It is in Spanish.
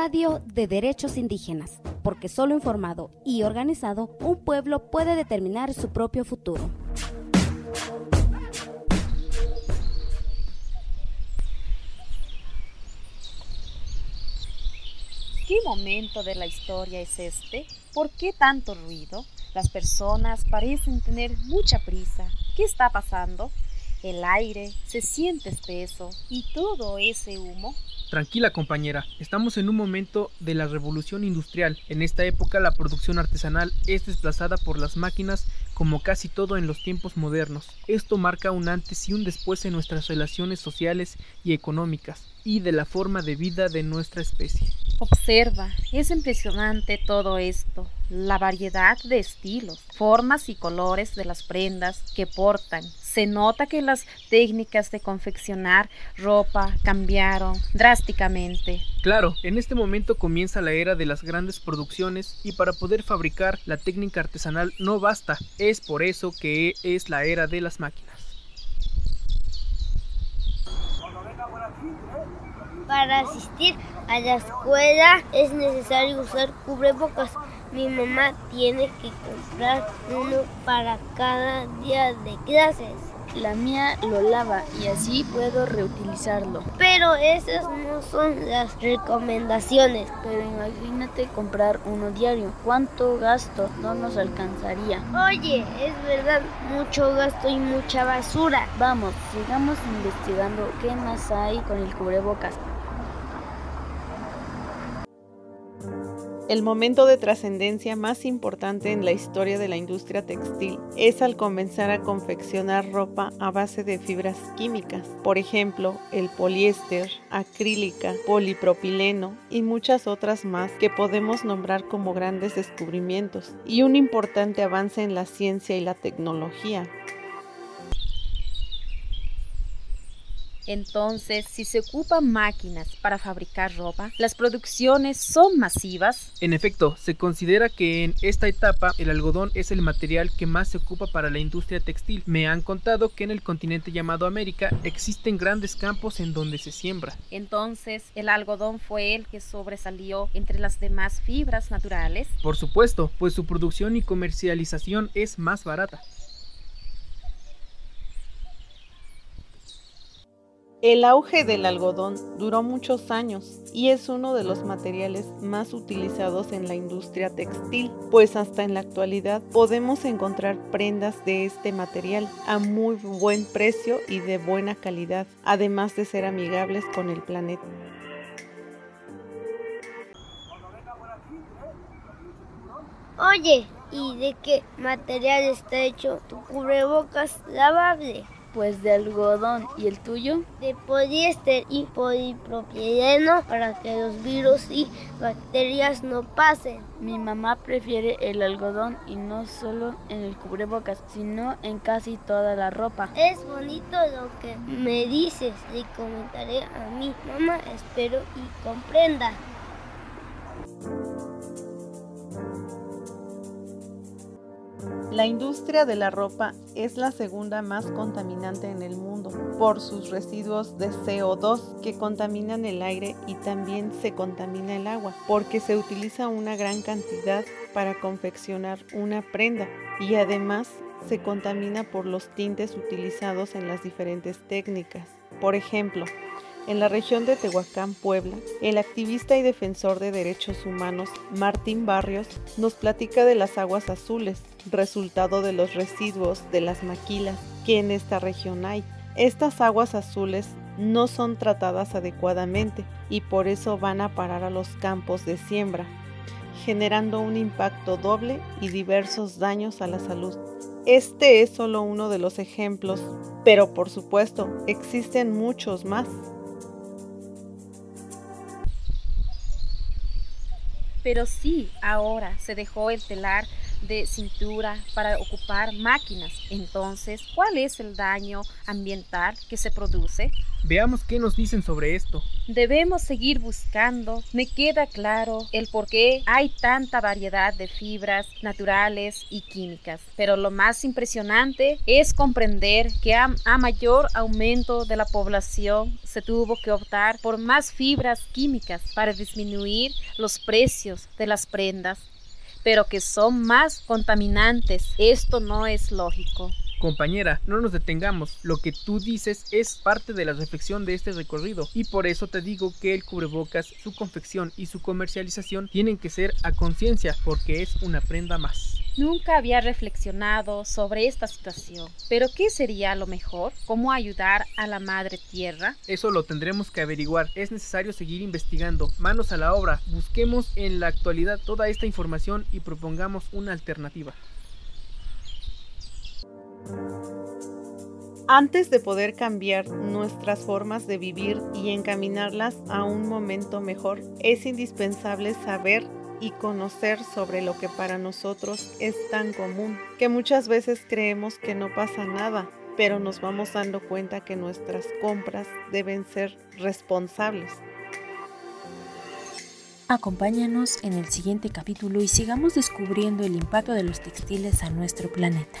Radio de Derechos Indígenas, porque solo informado y organizado un pueblo puede determinar su propio futuro. ¿Qué momento de la historia es este? ¿Por qué tanto ruido? Las personas parecen tener mucha prisa. ¿Qué está pasando? El aire se siente espeso y todo ese humo Tranquila compañera, estamos en un momento de la revolución industrial. En esta época la producción artesanal es desplazada por las máquinas como casi todo en los tiempos modernos. Esto marca un antes y un después en nuestras relaciones sociales y económicas y de la forma de vida de nuestra especie. Observa, es impresionante todo esto, la variedad de estilos, formas y colores de las prendas que portan. Se nota que las técnicas de confeccionar ropa cambiaron drásticamente. Claro, en este momento comienza la era de las grandes producciones y para poder fabricar la técnica artesanal no basta, es por eso que es la era de las máquinas. Para asistir a la escuela es necesario usar cubrebocas. Mi mamá tiene que comprar uno para cada día de clases. La mía lo lava y así puedo reutilizarlo. Pero esas no son las recomendaciones. Pero imagínate comprar uno diario. ¿Cuánto gasto no nos alcanzaría? Oye, es verdad, mucho gasto y mucha basura. Vamos, sigamos investigando qué más hay con el cubrebocas. El momento de trascendencia más importante en la historia de la industria textil es al comenzar a confeccionar ropa a base de fibras químicas, por ejemplo, el poliéster, acrílica, polipropileno y muchas otras más que podemos nombrar como grandes descubrimientos y un importante avance en la ciencia y la tecnología. Entonces, si se ocupan máquinas para fabricar ropa, las producciones son masivas. En efecto, se considera que en esta etapa el algodón es el material que más se ocupa para la industria textil. Me han contado que en el continente llamado América existen grandes campos en donde se siembra. Entonces, el algodón fue el que sobresalió entre las demás fibras naturales. Por supuesto, pues su producción y comercialización es más barata. El auge del algodón duró muchos años y es uno de los materiales más utilizados en la industria textil, pues hasta en la actualidad podemos encontrar prendas de este material a muy buen precio y de buena calidad, además de ser amigables con el planeta. Oye, ¿y de qué material está hecho tu cubrebocas lavable? Pues de algodón. ¿Y el tuyo? De poliéster y polipropileno para que los virus y bacterias no pasen. Mi mamá prefiere el algodón y no solo en el cubrebocas, sino en casi toda la ropa. Es bonito lo que me dices. Le comentaré a mi mamá. Espero y comprenda. La industria de la ropa es la segunda más contaminante en el mundo por sus residuos de CO2 que contaminan el aire y también se contamina el agua porque se utiliza una gran cantidad para confeccionar una prenda y además se contamina por los tintes utilizados en las diferentes técnicas. Por ejemplo, en la región de Tehuacán, Puebla, el activista y defensor de derechos humanos Martín Barrios nos platica de las aguas azules, resultado de los residuos de las maquilas que en esta región hay. Estas aguas azules no son tratadas adecuadamente y por eso van a parar a los campos de siembra, generando un impacto doble y diversos daños a la salud. Este es solo uno de los ejemplos, pero por supuesto existen muchos más. Pero sí, ahora se dejó el telar de cintura para ocupar máquinas. Entonces, ¿cuál es el daño ambiental que se produce? Veamos qué nos dicen sobre esto. Debemos seguir buscando. Me queda claro el por qué hay tanta variedad de fibras naturales y químicas. Pero lo más impresionante es comprender que a, a mayor aumento de la población se tuvo que optar por más fibras químicas para disminuir los precios de las prendas, pero que son más contaminantes. Esto no es lógico. Compañera, no nos detengamos. Lo que tú dices es parte de la reflexión de este recorrido y por eso te digo que el cubrebocas, su confección y su comercialización tienen que ser a conciencia porque es una prenda más. Nunca había reflexionado sobre esta situación, pero ¿qué sería lo mejor? ¿Cómo ayudar a la madre tierra? Eso lo tendremos que averiguar. Es necesario seguir investigando. Manos a la obra. Busquemos en la actualidad toda esta información y propongamos una alternativa. Antes de poder cambiar nuestras formas de vivir y encaminarlas a un momento mejor, es indispensable saber y conocer sobre lo que para nosotros es tan común, que muchas veces creemos que no pasa nada, pero nos vamos dando cuenta que nuestras compras deben ser responsables. Acompáñanos en el siguiente capítulo y sigamos descubriendo el impacto de los textiles a nuestro planeta.